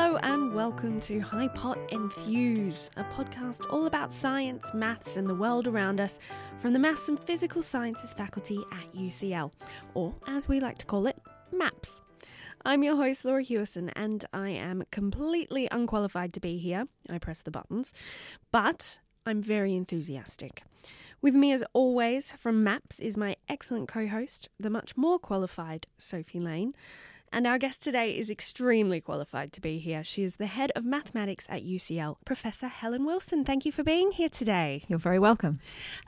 Hello and welcome to High Pot Infuse, a podcast all about science, maths, and the world around us from the Maths and Physical Sciences faculty at UCL, or as we like to call it, MAPS. I'm your host, Laura Hewison, and I am completely unqualified to be here. I press the buttons, but I'm very enthusiastic. With me, as always, from MAPS is my excellent co host, the much more qualified Sophie Lane. And our guest today is extremely qualified to be here. She is the head of mathematics at UCL, Professor Helen Wilson. Thank you for being here today. You're very welcome.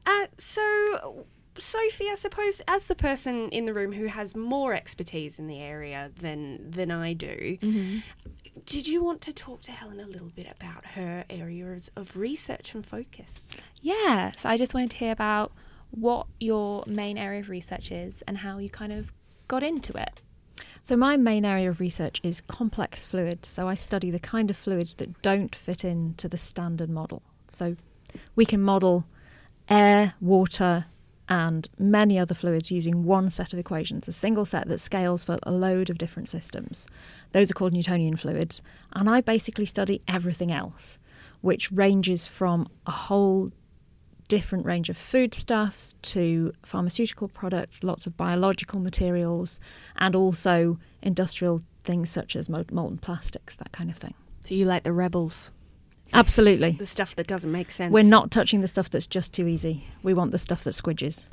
Uh, so, Sophie, I suppose, as the person in the room who has more expertise in the area than than I do, mm-hmm. did you want to talk to Helen a little bit about her areas of research and focus? Yeah, so I just wanted to hear about what your main area of research is and how you kind of got into it. So, my main area of research is complex fluids. So, I study the kind of fluids that don't fit into the standard model. So, we can model air, water, and many other fluids using one set of equations, a single set that scales for a load of different systems. Those are called Newtonian fluids. And I basically study everything else, which ranges from a whole different range of foodstuffs to pharmaceutical products, lots of biological materials, and also industrial things such as molten plastics, that kind of thing. So you like the rebels? Absolutely. The stuff that doesn't make sense. We're not touching the stuff that's just too easy. We want the stuff that squidges.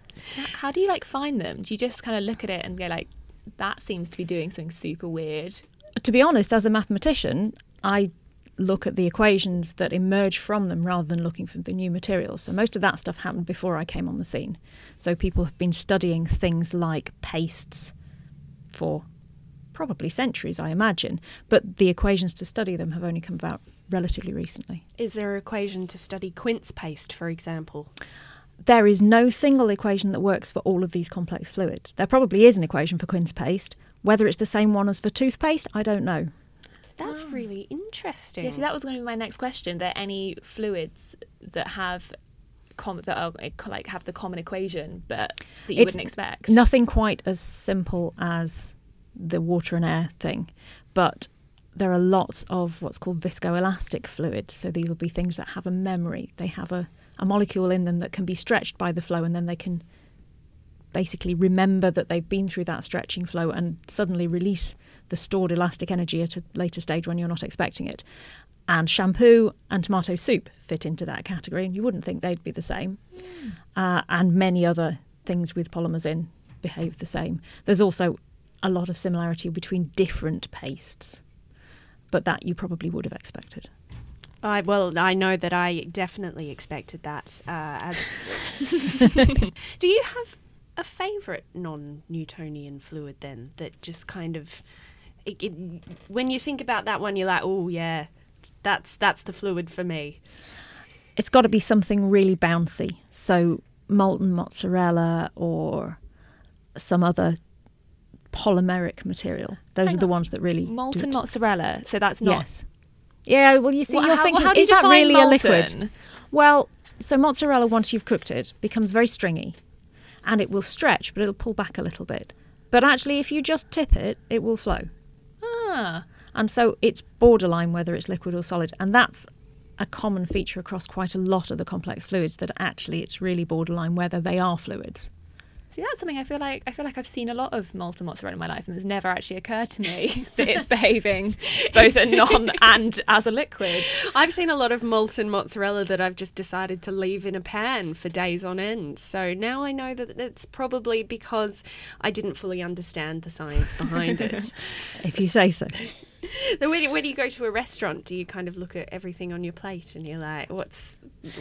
How do you like find them? Do you just kind of look at it and go like, that seems to be doing something super weird? To be honest, as a mathematician, I look at the equations that emerge from them rather than looking for the new materials. So most of that stuff happened before I came on the scene. So people have been studying things like pastes for probably centuries, I imagine, but the equations to study them have only come about relatively recently. Is there an equation to study quince paste, for example? There is no single equation that works for all of these complex fluids. There probably is an equation for quince paste. Whether it's the same one as for toothpaste, I don't know. That's oh. really interesting. Yeah, see, that was going to be my next question. Are there any fluids that have com- that are eh, like have the common equation, but that you it's wouldn't expect? Nothing quite as simple as the water and air thing, but there are lots of what's called viscoelastic fluids. So these will be things that have a memory. They have a, a molecule in them that can be stretched by the flow, and then they can basically remember that they've been through that stretching flow and suddenly release the stored elastic energy at a later stage when you're not expecting it. And shampoo and tomato soup fit into that category, and you wouldn't think they'd be the same. Mm. Uh, and many other things with polymers in behave the same. There's also a lot of similarity between different pastes, but that you probably would have expected. I well, I know that I definitely expected that. Uh, as do you have a favourite non-Newtonian fluid then that just kind of it, it, when you think about that one, you're like, oh yeah, that's that's the fluid for me. It's got to be something really bouncy, so molten mozzarella or some other polymeric material. Those Hang are the on. ones that really molten mozzarella. So that's not. Yes. Yeah. Well, you see, well, you're how, thinking, well, is that really molten? a liquid? Well, so mozzarella, once you've cooked it, becomes very stringy and it will stretch, but it'll pull back a little bit. But actually, if you just tip it, it will flow. Ah. And so it's borderline whether it's liquid or solid. And that's a common feature across quite a lot of the complex fluids that actually it's really borderline whether they are fluids. See, that's something I feel like I feel like I've seen a lot of molten mozzarella in my life, and it's never actually occurred to me that it's behaving both a non and as a liquid. I've seen a lot of molten mozzarella that I've just decided to leave in a pan for days on end. So now I know that it's probably because I didn't fully understand the science behind it. if you say so. when, when you go to a restaurant, do you kind of look at everything on your plate and you're like, "What's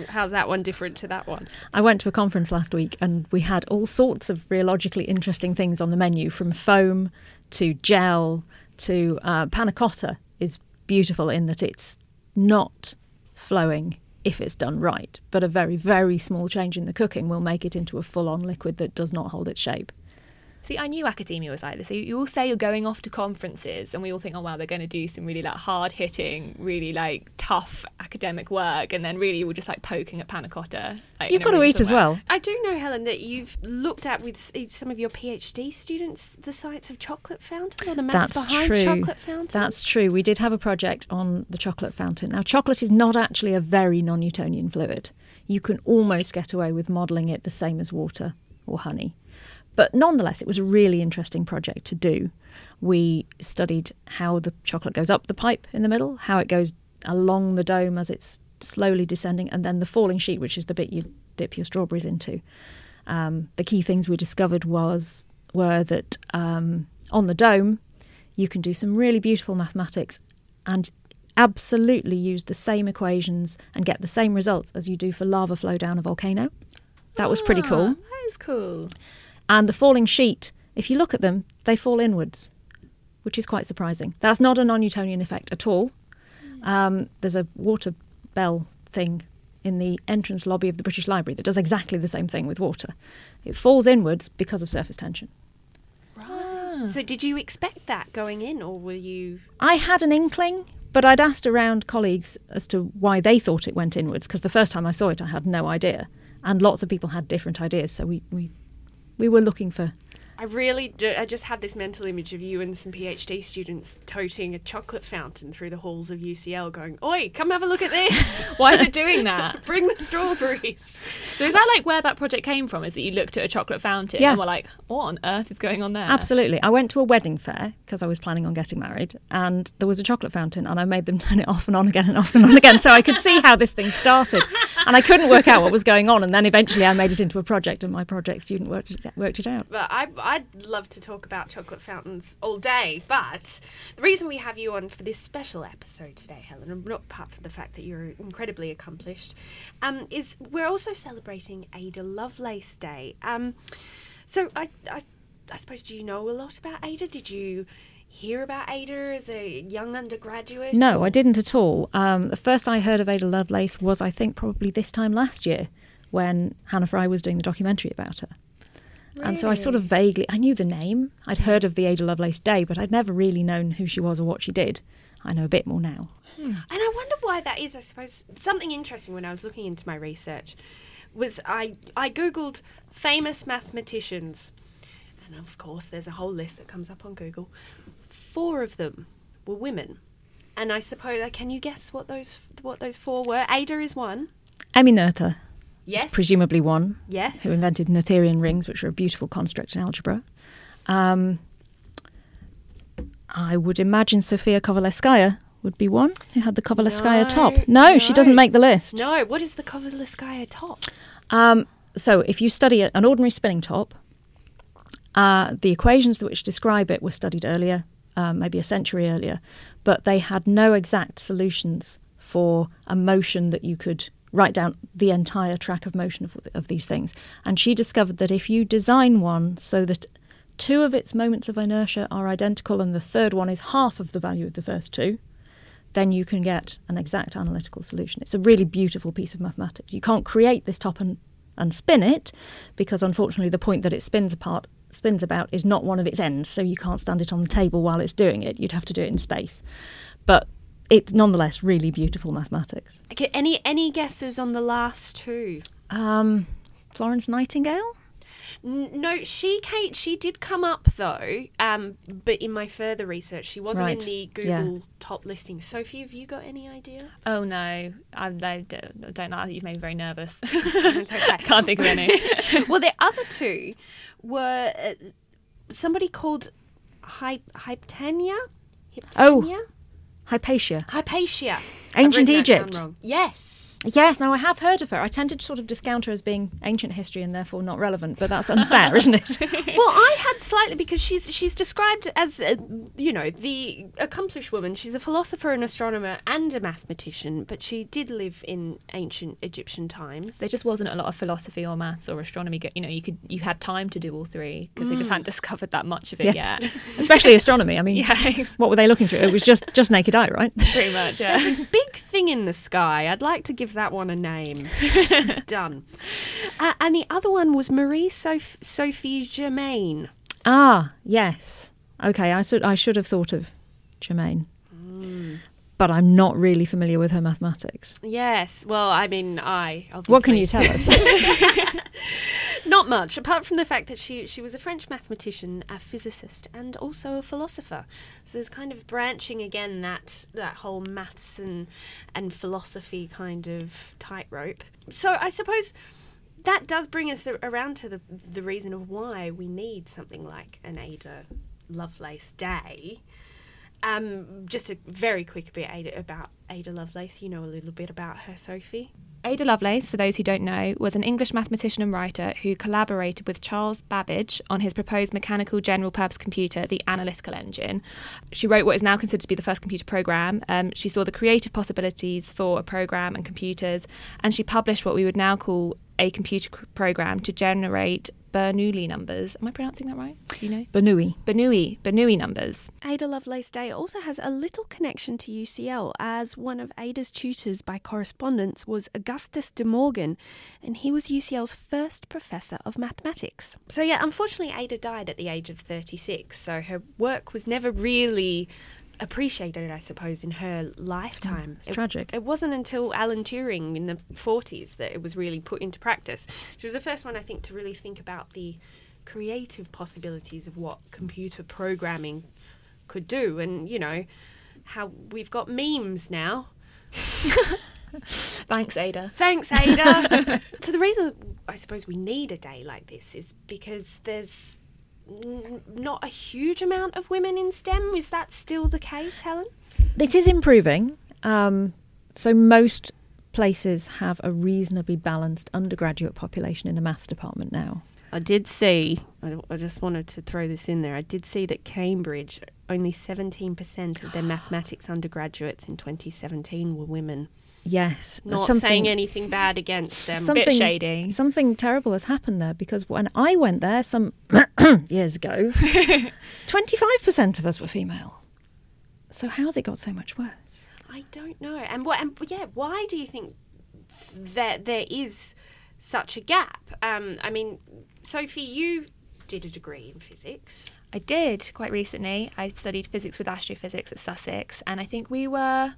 how's that one different to that one?" I went to a conference last week and we had all sorts of rheologically interesting things on the menu, from foam to gel to uh, panna cotta is beautiful in that it's not flowing if it's done right, but a very very small change in the cooking will make it into a full-on liquid that does not hold its shape. See, I knew academia was like this. You, you all say you're going off to conferences, and we all think, oh wow, they're going to do some really like hard hitting, really like tough academic work, and then really we're just like poking at panna cotta. Like, You've got to room eat as well. I do know, Helen, that you've looked at with some of your PhD students the science of chocolate fountain or the maths That's behind true. chocolate fountain. That's true. We did have a project on the chocolate fountain. Now, chocolate is not actually a very non Newtonian fluid. You can almost get away with modelling it the same as water or honey. But nonetheless, it was a really interesting project to do. We studied how the chocolate goes up the pipe in the middle, how it goes along the dome as it's slowly descending, and then the falling sheet, which is the bit you dip your strawberries into. Um, the key things we discovered was were that um, on the dome, you can do some really beautiful mathematics and absolutely use the same equations and get the same results as you do for lava flow down a volcano. That was pretty Ah, cool. That is cool. And the falling sheet, if you look at them, they fall inwards, which is quite surprising. That's not a non Newtonian effect at all. Um, there's a water bell thing in the entrance lobby of the British Library that does exactly the same thing with water. It falls inwards because of surface tension. Ah. So, did you expect that going in, or were you? I had an inkling, but I'd asked around colleagues as to why they thought it went inwards because the first time I saw it, I had no idea, and lots of people had different ideas. So we we, we were looking for. I really, do, I just had this mental image of you and some PhD students toting a chocolate fountain through the halls of UCL, going, "Oi, come have a look at this! Why is it doing that? Bring the strawberries." So is that like where that project came from? Is that you looked at a chocolate fountain Yeah. and were like, what on earth is going on there? Absolutely, I went to a wedding fair because I was planning on getting married, and there was a chocolate fountain, and I made them turn it off and on again and off and on again, so I could see how this thing started, and I couldn't work out what was going on, and then eventually I made it into a project, and my project student worked it, worked it out. But I, I'd love to talk about chocolate fountains all day. But the reason we have you on for this special episode today, Helen, not apart from the fact that you're incredibly accomplished, um, is we're also celebrating Ada Lovelace Day. Um, so I, I, I suppose do you know a lot about Ada? Did you hear about Ada as a young undergraduate? No, I didn't at all. Um, the first I heard of Ada Lovelace was, I think, probably this time last year when Hannah Fry was doing the documentary about her. And so I sort of vaguely, I knew the name. I'd heard of the Ada Lovelace Day, but I'd never really known who she was or what she did. I know a bit more now. And I wonder why that is. I suppose something interesting when I was looking into my research was I I googled famous mathematicians, and of course there's a whole list that comes up on Google. Four of them were women, and I suppose uh, can you guess what those what those four were? Ada is one. Noether Yes. presumably one, Yes. who invented Noetherian rings, which are a beautiful construct in algebra. Um, I would imagine Sofia Kovalevskaya would be one who had the Kovalevskaya No, top. No, she doesn't make the list. No. What is the Kovalevskaya top? Um, so if you study an ordinary spinning top, uh, the equations which describe it were studied earlier, um, maybe a century earlier, but they had no exact solutions for a motion that you could write down the entire track of motion of, of these things. And she discovered that if you design one so that two of its moments of inertia are identical and the third one is half of the value of the first two, then you can get an exact analytical solution. It's a really beautiful piece of mathematics. You can't create this top and, and spin it because unfortunately the point that it spins apart spins about is not one of its ends, so you can't stand it on the table while it's doing it. You'd have to do it in space. But it's nonetheless really beautiful mathematics. Okay, any any guesses on the last two? Um, Florence Nightingale? No, she Kate, she did come up though. Um, but in my further research, she wasn't Right, in the yeah. Google top listing. Sophie, have you got any idea? Oh no, I, I don't, I don't know. You've made me very nervous. It's okay. Can't think of any. well, the other two were uh, somebody called Hy- Hyptenia. Oh. Hypatia. Hypatia. Ancient written that down Egypt. Yes. Yes, now I have heard of her. I tended to sort of discount her as being ancient history and therefore not relevant, but that's unfair, isn't it? well, I had slightly because she's she's described as uh, you know the accomplished woman. She's a philosopher, an astronomer, and a mathematician. But she did live in ancient Egyptian times. There just wasn't a lot of philosophy or maths or astronomy. You know, you could you had time to do all three because they just hadn't discovered that much of it Yes. yet. Especially astronomy. I mean, Yeah, what were they looking through? It was just just naked eye, right? pretty much. Yeah. Big thing in the sky. I'd like to give that one a name. Done. Uh, and the other one was Marie Soph- Sophie Germain. Ah, yes. Okay, I should I should have thought of Germain, but I'm not really familiar with her mathematics. Yes. Well, I mean, I. Obviously. What can you tell us? Not much, apart from the fact that she she was a French mathematician, a physicist, and also a philosopher. So there's kind of branching again that that whole maths and and philosophy kind of tightrope. So I suppose that does bring us around to the the reason of why we need something like an Ada Lovelace Day. Um, just a very quick bit about Ada Lovelace. You know a little bit about her, Sophie. Ada Lovelace, for those who don't know, was an English mathematician and writer who collaborated with Charles Babbage on his proposed mechanical general purpose computer, the Analytical Engine. She wrote what is now considered to be the first computer program. Um, she saw the creative possibilities for a program and computers, and she published what we would now call a computer program to generate Bernoulli numbers. Am I pronouncing that right? Do you know? Bernoulli. Bernoulli, Bernoulli numbers. Ada Lovelace Day also has a little connection to UCL, as one of Ada's tutors by correspondence was Augustus de Morgan, and he was UCL's first professor of mathematics. So, yeah, unfortunately, Ada died at the age of 36, so her work was never really appreciated, it, I suppose, in her lifetime. It's tragic. It wasn't until Alan Turing in the 40s that it was really put into practice. She was the first one, I think, to really think about the creative possibilities of what computer programming could do. And, you know, how we've got memes now. Thanks, Ada. Thanks, Ada. so, the reason I suppose we need a day like this is because there's not a huge amount of women in STEM. Is that still the case, Helen? It is improving. Um, so most places have a reasonably balanced undergraduate population in the maths department now. I did see, I, I just wanted to throw this in there. I did see that Cambridge, only 17% of their mathematics undergraduates in 2017 were women. Yes, Not something- saying anything bad against them. Something- Bit shady. Something terrible has happened there because when I went there some years ago, 25% of us were female. So how's it got so much worse? I don't know. And what? And yeah, why do you think that there is such a gap? Um, I mean, Sophie, you did a degree in physics. I did quite recently. I studied physics with astrophysics at Sussex, and I think we were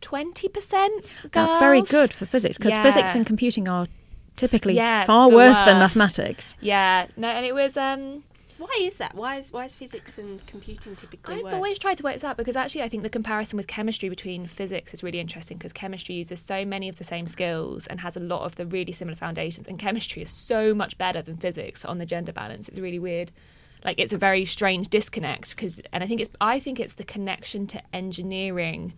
twenty percent. That's very good for physics because Yeah. physics and computing are typically Yeah, far the worse than mathematics. Yeah, no, and it was. Um, Why is that? Why is why is physics and computing typically I've worse? always tried to work this out because actually I think the comparison with chemistry between physics is really interesting because chemistry uses so many of the same skills and has a lot of the really similar foundations, and chemistry is so much better than physics on the gender balance. It's really weird. Like it's a very strange disconnect because, and I think it's I think it's the connection to engineering,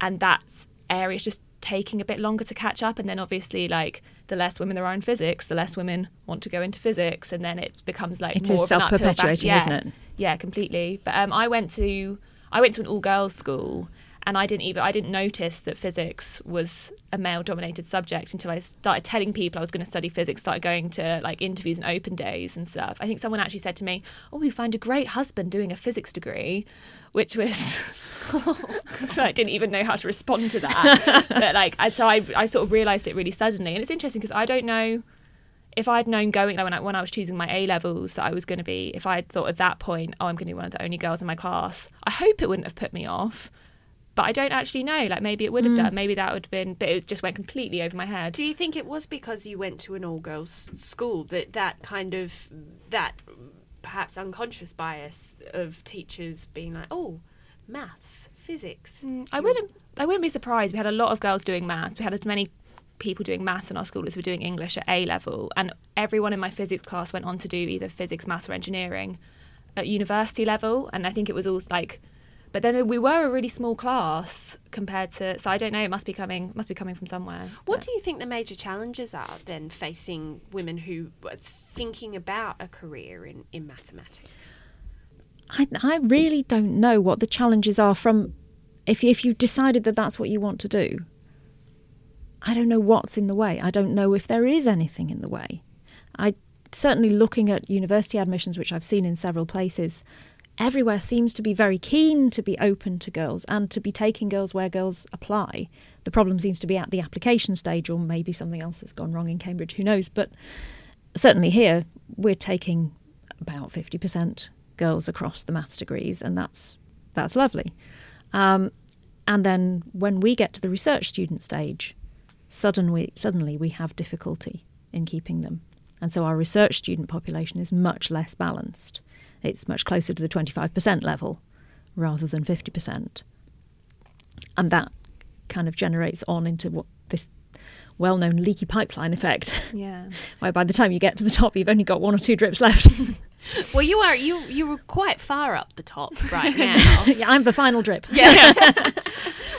and that's areas just taking a bit longer to catch up and then obviously like the less women there are in physics the less women want to go into physics and then it becomes like It more is of an uphill battle. self-perpetuating, Yeah. isn't it? Yeah, completely. But um, I went to I went to an all girls school, and I didn't even I didn't notice that physics was a male dominated subject until I started telling people I was going to study physics. Started going to like interviews and open days and stuff. I think someone actually said to me, "Oh, you find a great husband doing a physics degree," which was. so I didn't even know how to respond to that. but like, I, so I, I sort of realised it really suddenly, and it's interesting because I don't know if I'd known going like when I, when I was choosing my A levels that I was going to be, if I'd thought at that point, oh, I'm going to be one of the only girls in my class, I hope it wouldn't have put me off. But I don't actually know. Like maybe it would have done. Maybe that would have been, but it just went completely over my head. Do you think it was because you went to an all girls school that that kind of that perhaps unconscious bias of teachers being like, oh, maths, physics? Mm, I wouldn't. I wouldn't be surprised. We had a lot of girls doing maths. We had as many people doing maths in our school as were doing English at A level, and everyone in my physics class went on to do either physics, maths, or engineering at university level. And I think it was all like, but then we were a really small class compared to. So I don't know. It must be coming. Must be coming from somewhere. What But- do you think the major challenges are then facing women who are thinking about a career in, in mathematics? I, I really don't know what the challenges are from if if you've decided that that's what you want to do. I don't know what's in the way. I don't know if there is anything in the way. I certainly looking at university admissions, which I've seen in several places, everywhere seems to be very keen to be open to girls and to be taking girls where girls apply. The problem seems to be at the application stage, or maybe something else has gone wrong in Cambridge. Who knows? But certainly here, we're taking about 50% girls across the maths degrees, and that's that's lovely. Um, and then when we get to the research student stage, suddenly suddenly we have difficulty in keeping them, and so our research student population is much less balanced. It's much closer to the 25% level rather than 50%, and that kind of generates on into what this well-known leaky pipeline effect. Yeah. Where by the time you get to the top, you've only got one or two drips left. Well, you are you you were quite far up the top right now. yeah, I'm the final drip. yeah.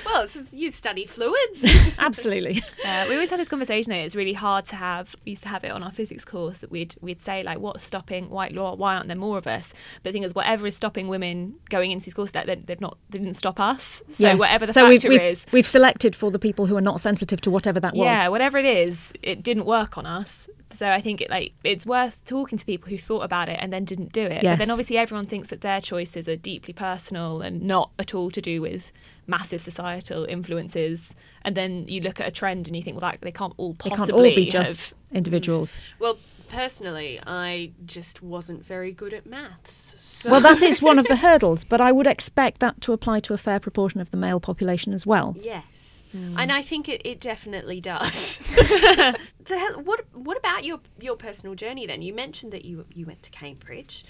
Well, it's, you study fluids. Absolutely. Uh, we always have this conversation though. It's really hard to have. We used to have it on our physics course that we'd we'd say like, what's stopping white law? Why aren't there more of us? But the thing is, whatever is stopping women going into these courses, that they, they've not they didn't stop us. So Yes. whatever the so factor we've, we've, is, we've selected for the people who are not sensitive to whatever that was. yeah, whatever it is, it didn't work on us. So I think it like it's worth talking to people who thought about it and then didn't do it. But then obviously everyone thinks that their choices are deeply personal and not at all to do with massive societal influences. And then you look at a trend and you think, well, that, they can't all they possibly can't all be have- just individuals. Mm. well, personally, I just wasn't very good at maths. So. Well, that is one of the hurdles, but I would expect that to apply to a fair proportion of the male population as well. Yes, and I think it, it definitely does. so, what what about your your personal journey then? You mentioned that you you went to Cambridge.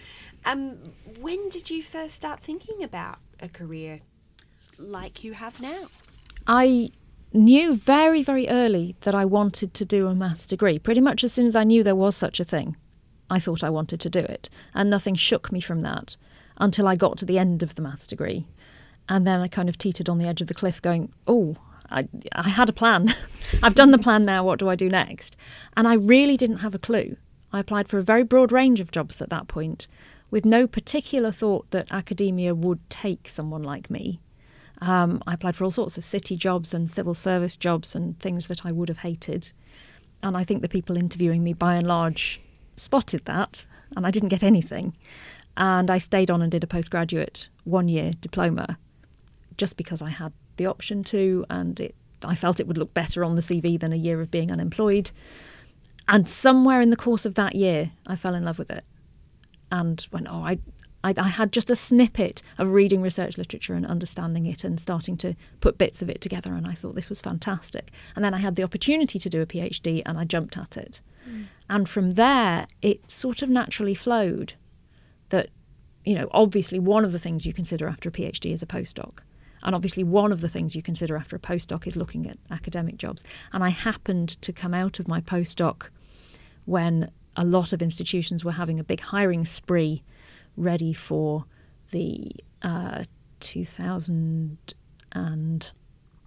Um, when did you first start thinking about a career like you have now? I knew very, very early that I wanted to do a maths degree. Pretty much as soon as I knew there was such a thing, I thought I wanted to do it. And nothing shook me from that until I got to the end of the maths degree. And then I kind of teetered on the edge of the cliff, going, Oh, I, I had a plan. I've done the plan now. What do I do next? And I really didn't have a clue. I applied for a very broad range of jobs at that point with no particular thought that academia would take someone like me. Um, I applied for all sorts of city jobs and civil service jobs and things that I would have hated. And I think the people interviewing me, by and large, spotted that, and I didn't get anything. And I stayed on and did a postgraduate one year diploma just because I had the option to, and it, I felt it would look better on the CV than a year of being unemployed. And somewhere in the course of that year, I fell in love with it and went, oh, I, I, I had just a snippet of reading research literature and understanding it and starting to put bits of it together. And I thought this was fantastic. And then I had the opportunity to do a PhD and I jumped at it. Mm. And from there, it sort of naturally flowed that, you know, obviously one of the things you consider after a PhD is a postdoc. And obviously, one of the things you consider after a postdoc is looking at academic jobs. And I happened to come out of my postdoc when a lot of institutions were having a big hiring spree ready for the uh, 2000 and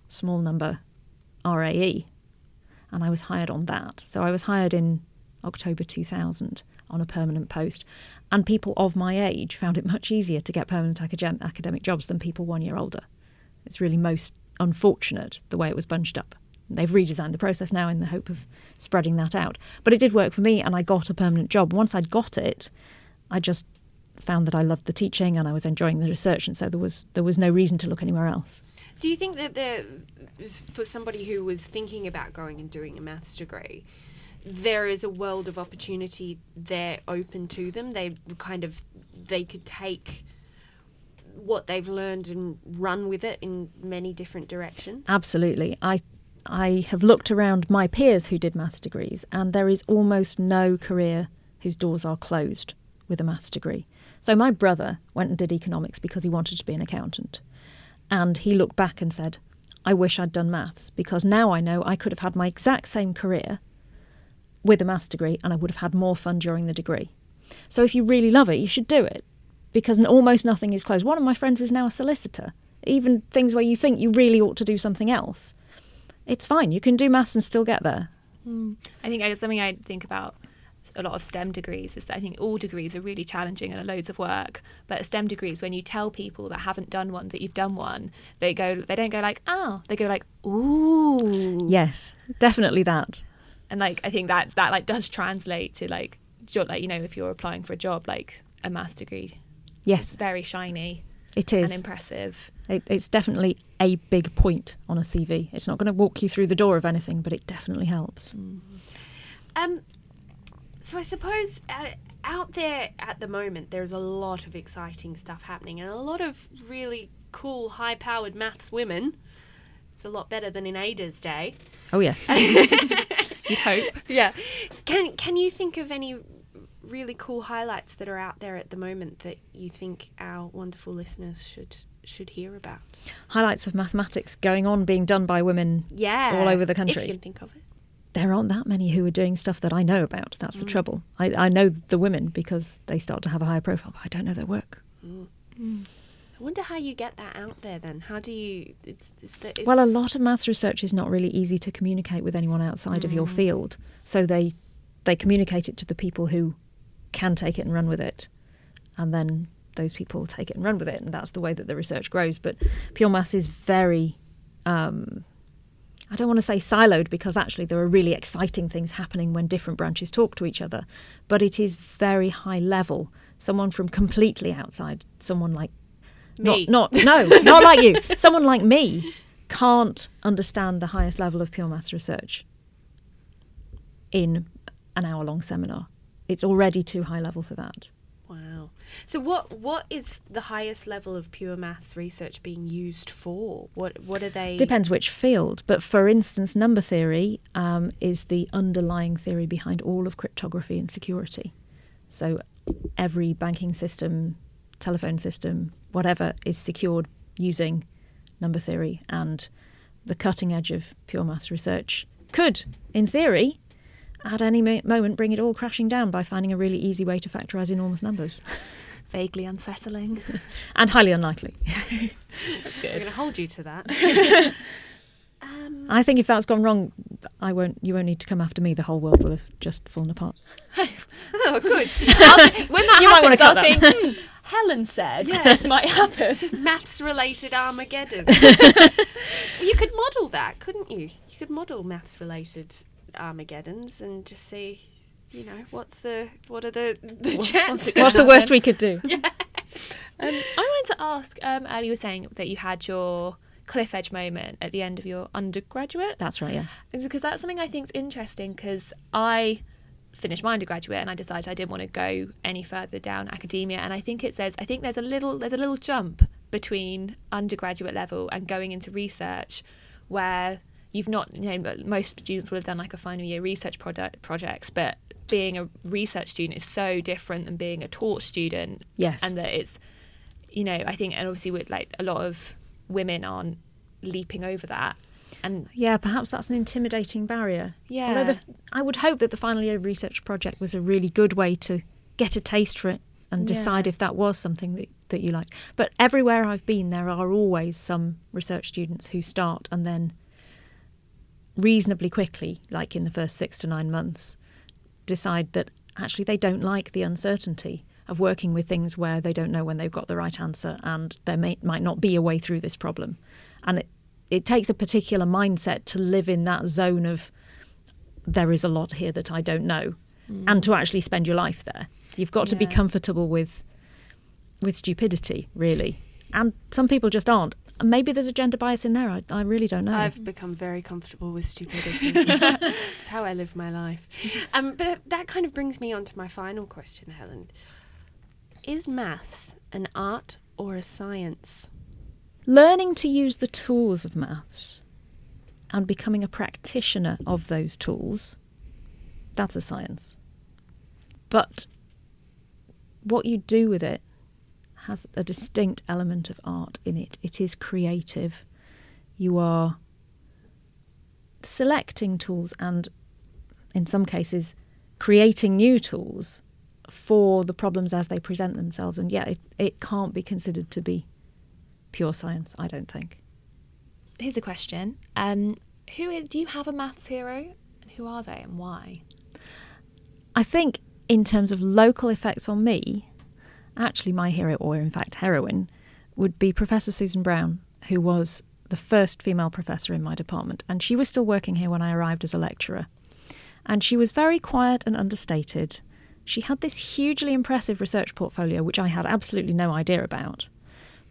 small number RAE. And I was hired on that. So I was hired in October 2000 on a permanent post. And people of my age found it much easier to get permanent academic jobs than people one year older. It's really most unfortunate the way it was bunched up. They've redesigned the process now in the hope of spreading that out. But it did work for me, and I got a permanent job. Once I'd got it, I just found that I loved the teaching and I was enjoying the research, and so there was there was no reason to look anywhere else. Do you think that there, for somebody who was thinking about going and doing a maths degree, there is a world of opportunity there open to them? They kind of they could take what they've learned and run with it in many different directions. Absolutely. I I have looked around my peers who did maths degrees, and there is almost no career whose doors are closed with a maths degree. So my brother went and did economics because he wanted to be an accountant. And he looked back and said, I wish I'd done maths because now I know I could have had my exact same career with a maths degree and I would have had more fun during the degree. So if you really love it, you should do it because almost nothing is closed. One of my friends is now a solicitor. Even things where you think you really ought to do something else, it's fine. You can do maths and still get there. I think uh, something I think about a lot of STEM degrees is that I think all degrees are really challenging and are loads of work. But STEM degrees, when you tell people that haven't done one that you've done one, they go, they don't go like, oh, they go like, ooh, Yes, definitely that. and like I think that that like does translate to like, like you know, if you're applying for a job, like a maths degree, it's Yes, very shiny It is. and impressive. It, it's definitely a big point on a CV. It's not going to walk you through the door of anything, but it definitely helps. Um, so I suppose uh, out there at the moment, there's a lot of exciting stuff happening and a lot of really cool, high powered maths women. It's a lot better than in Ada's day. Oh yes. You'd hope. Yeah. Can can you think of any really cool highlights that are out there at the moment that you think our wonderful listeners should should hear about? Highlights of mathematics going on being done by women Yeah. all over the country. If you can think of it. there aren't that many who are doing stuff that I know about. That's the mm. trouble. I, I know the women because they start to have a higher profile, but I don't know their work. Mm. I wonder how you get that out there then. How do you it's, it's the, Well, a lot of maths research is not really easy to communicate with anyone outside of your mm. field, so they they communicate it to the people who can take it and run with it, and then those people take it and run with it, and that's the way that the research grows. But pure maths is very um, I don't want to say siloed because actually there are really exciting things happening when different branches talk to each other, but it is very high level. Someone from completely outside, someone like Me. not not no, not like you. Someone like me can't understand the highest level of pure maths research in an hour long seminar. It's already too high level for that. Wow. So what what is the highest level of pure maths research being used for? What what are they Depends which field, but for instance, number theory um, is the underlying theory behind all of cryptography and security. So every banking system, telephone system, whatever, is secured using number theory, and the cutting edge of pure maths research could, in theory, at any mo- moment bring it all crashing down by finding a really easy way to factorize enormous numbers, Vaguely unsettling. and highly unlikely. I'm going to hold you to that. um, I think if that's gone wrong, I won't. You won't need to come after me. The whole world will have just fallen apart. oh, good. when that You might wanna happens, cut I'll that. think, hmm, Helen said this might happen. maths related Armageddon. you could model that, couldn't you? You could model maths related Armageddons and just see, you know, what's the what are the, the chances? What's the worst we could do? Um, I wanted to ask. Um, earlier, you were saying that you had your cliff edge moment at the end of your undergraduate. That's right. Yeah. because that's something I think is interesting because I finished my undergraduate and I decided I didn't want to go any further down academia and I think it says I think there's a little there's a little jump between undergraduate level and going into research where you've not you know most students would have done like a final year research product projects but being a research student is so different than being a taught student Yes. and that it's you know I think and obviously with like a lot of women aren't leaping over that and Yeah, perhaps that's an intimidating barrier. Yeah. Although the, I would hope that the final year research project was a really good way to get a taste for it and decide Yeah. if that was something that, that you like. But everywhere I've been, there are always some research students who start and then reasonably quickly, like in the first six to nine months, decide that actually they don't like the uncertainty of working with things where they don't know when they've got the right answer and there may, might not be a way through this problem. And it, it takes a particular mindset to live in that zone of there is a lot here that I don't know mm. and to actually spend your life there. You've got to be comfortable with with stupidity, really. And some people just aren't. Maybe there's a gender bias in there. I, I really don't know. I've become very comfortable with stupidity. it's how I live my life. Um, but that kind of brings me on to my final question, Helen. Is maths an art or a science? learning to use the tools of maths and becoming a practitioner of those tools, that's a science. But what you do with it has a distinct element of art in it. It is creative. You are selecting tools and, in some cases, creating new tools for the problems as they present themselves. And yet, it, it can't be considered to be pure science, I don't think. here's a question. Um, who is, do you have a maths hero? And who are they and why? I think, in terms of local effects on me, actually, my hero, or in fact, heroine, would be Professor Susan Brown, who was the first female professor in my department. And she was still working here when I arrived as a lecturer. And she was very quiet and understated. She had this hugely impressive research portfolio, which I had absolutely no idea about.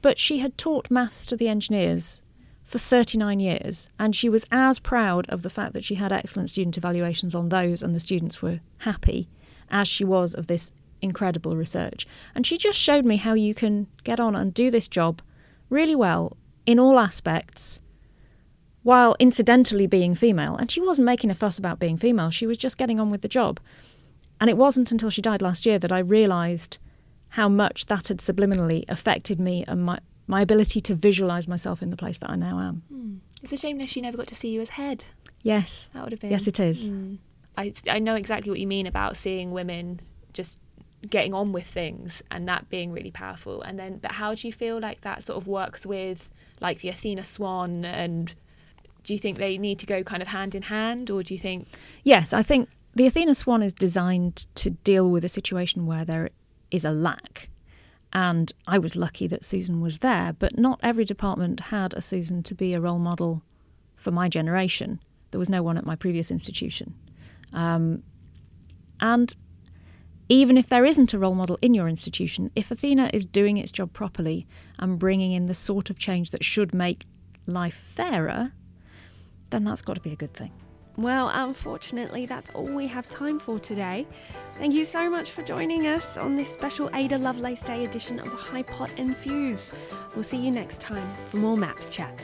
But she had taught maths to the engineers for 39 years, and she was as proud of the fact that she had excellent student evaluations on those and the students were happy as she was of this incredible research. And she just showed me how you can get on and do this job really well in all aspects while incidentally being female. And she wasn't making a fuss about being female, she was just getting on with the job. And it wasn't until she died last year that I realised how much that had subliminally affected me and my, my ability to visualise myself in the place that I now am. Mm. It's a shame that she never got to see you as head. Yes. That would have been. Yes, it is. Mm. I, I know exactly what you mean about seeing women just getting on with things and that being really powerful. And then, but how do you feel like that sort of works with like the Athena Swan and do you think they need to go kind of hand in hand or do you think yes i think the athena swan is designed to deal with a situation where there is a lack. And i was lucky that susan was there but not every department had a susan to be a role model for my generation. There was no one at my previous institution. Um, and even if there isn't a role model in your institution, if Athena is doing its job properly and bringing in the sort of change that should make life fairer, then that's got to be a good thing. Well, unfortunately, that's all we have time for today. Thank you so much for joining us on this special Ada Lovelace Day edition of High Pot Infuse. We'll see you next time for more Maps Chat.